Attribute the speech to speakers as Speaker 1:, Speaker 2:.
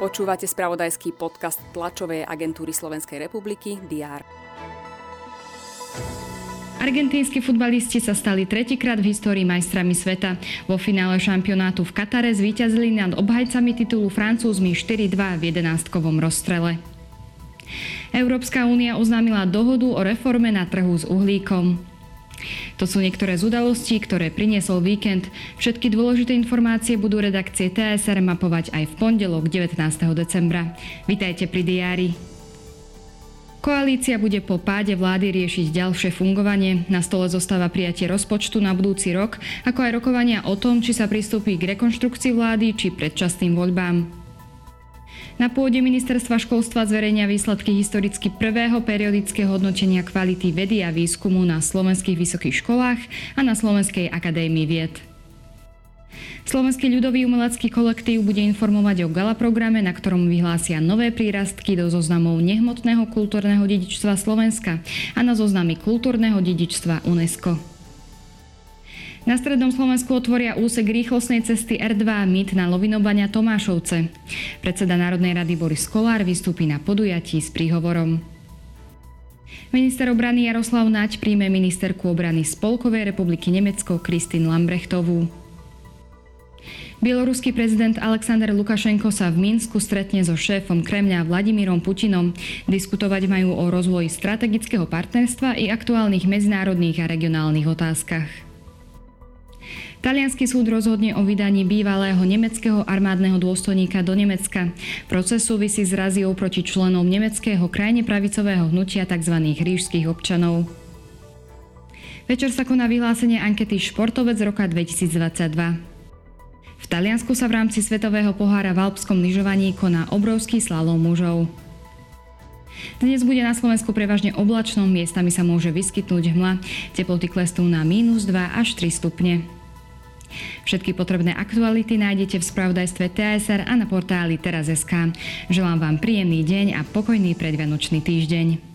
Speaker 1: Počúvate spravodajský podcast tlačovej agentúry Slovenskej republiky DR.
Speaker 2: Argentínsky futbalisti sa stali tretíkrát v histórii majstrami sveta. Vo finále šampionátu v Katare zvíťazili nad obhajcami titulu Francúzmi 4-2 v 11 rozstrele. Európska únia oznámila dohodu o reforme na trhu s uhlíkom. To sú niektoré z udalostí, ktoré priniesol víkend. Všetky dôležité informácie budú redakcie TSR mapovať aj v pondelok 19. decembra. Vitajte pri diári. Koalícia bude po páde vlády riešiť ďalšie fungovanie. Na stole zostáva prijatie rozpočtu na budúci rok, ako aj rokovania o tom, či sa pristúpi k rekonštrukcii vlády či predčasným voľbám. Na pôde ministerstva školstva zverejnia výsledky historicky prvého periodického hodnotenia kvality vedy a výskumu na slovenských vysokých školách a na Slovenskej akadémii vied. Slovenský ľudový umelecký kolektív bude informovať o gala programe, na ktorom vyhlásia nové prírastky do zoznamov nehmotného kultúrneho dedičstva Slovenska a na zoznamy kultúrneho dedičstva UNESCO. Na strednom Slovensku otvoria úsek rýchlostnej cesty R2 MIT na Lovinobania Tomášovce. Predseda Národnej rady Boris Kolár vystúpi na podujatí s príhovorom. Minister obrany Jaroslav Naď príjme ministerku obrany Spolkovej republiky Nemecko Kristin Lambrechtovú. Bieloruský prezident Alexander Lukašenko sa v Minsku stretne so šéfom Kremľa Vladimírom Putinom. Diskutovať majú o rozvoji strategického partnerstva i aktuálnych medzinárodných a regionálnych otázkach. Talianský súd rozhodne o vydaní bývalého nemeckého armádneho dôstojníka do Nemecka. Proces súvisí s raziou proti členom nemeckého krajne pravicového hnutia tzv. rížských občanov. Večer sa koná vyhlásenie ankety Športovec roka 2022. V Taliansku sa v rámci Svetového pohára v alpskom lyžovaní koná obrovský slalom mužov. Dnes bude na Slovensku prevažne oblačno, miestami sa môže vyskytnúť hmla. Teploty klesnú na mínus 2 až 3 stupne. Všetky potrebné aktuality nájdete v spravodajstve TSR a na portáli teraz.sk. Želám vám príjemný deň a pokojný predvianočný týždeň.